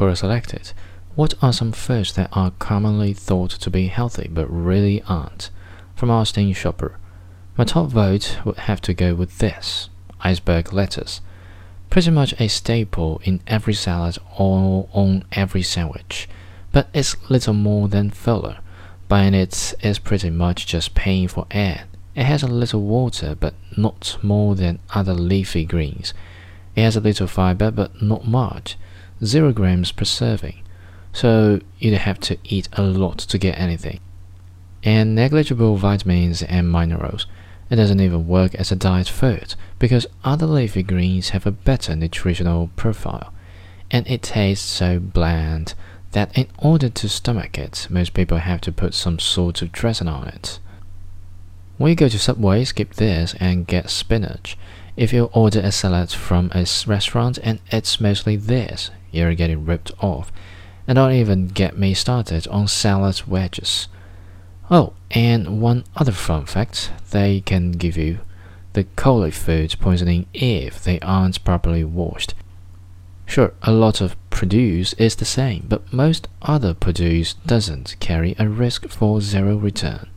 Quora selected. What are some foods that are commonly thought to be healthy but really aren't? From Austin Shopper. My top vote would have to go with this iceberg lettuce. Pretty much a staple in every salad or on every sandwich, but it's little more than filler. Buying it is pretty much just paying for air. It has a little water, but not more than other leafy greens. It has a little fiber, but not much. Zero grams per serving. So you'd have to eat a lot to get anything. And negligible vitamins and minerals. It doesn't even work as a diet food because other leafy greens have a better nutritional profile. And it tastes so bland that in order to stomach it, most people have to put some sort of dressing on it. When you go to Subway, skip this and get spinach. If you order a salad from a restaurant and it's mostly this, you're getting ripped off. And don't even get me started on salad wedges. Oh, and one other fun fact they can give you the cold food poisoning if they aren't properly washed. Sure, a lot of produce is the same, but most other produce doesn't carry a risk for zero return.